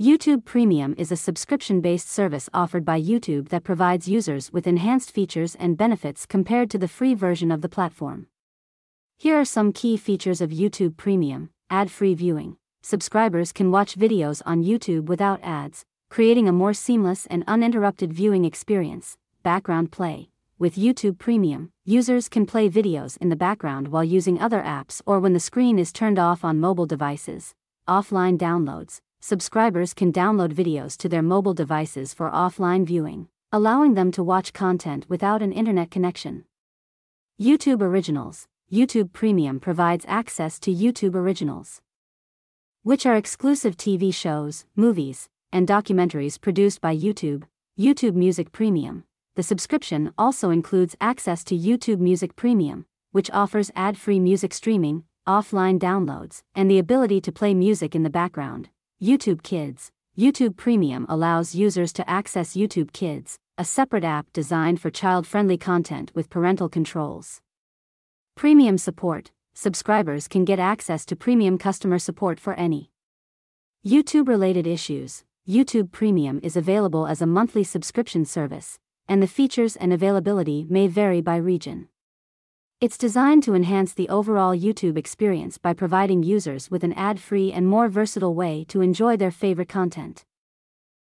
YouTube Premium is a subscription based service offered by YouTube that provides users with enhanced features and benefits compared to the free version of the platform. Here are some key features of YouTube Premium ad free viewing. Subscribers can watch videos on YouTube without ads, creating a more seamless and uninterrupted viewing experience. Background play. With YouTube Premium, users can play videos in the background while using other apps or when the screen is turned off on mobile devices. Offline downloads. Subscribers can download videos to their mobile devices for offline viewing, allowing them to watch content without an internet connection. YouTube Originals. YouTube Premium provides access to YouTube Originals, which are exclusive TV shows, movies, and documentaries produced by YouTube, YouTube Music Premium. The subscription also includes access to YouTube Music Premium, which offers ad free music streaming, offline downloads, and the ability to play music in the background. YouTube Kids YouTube Premium allows users to access YouTube Kids, a separate app designed for child friendly content with parental controls. Premium Support Subscribers can get access to premium customer support for any YouTube related issues. YouTube Premium is available as a monthly subscription service, and the features and availability may vary by region. It's designed to enhance the overall YouTube experience by providing users with an ad free and more versatile way to enjoy their favorite content.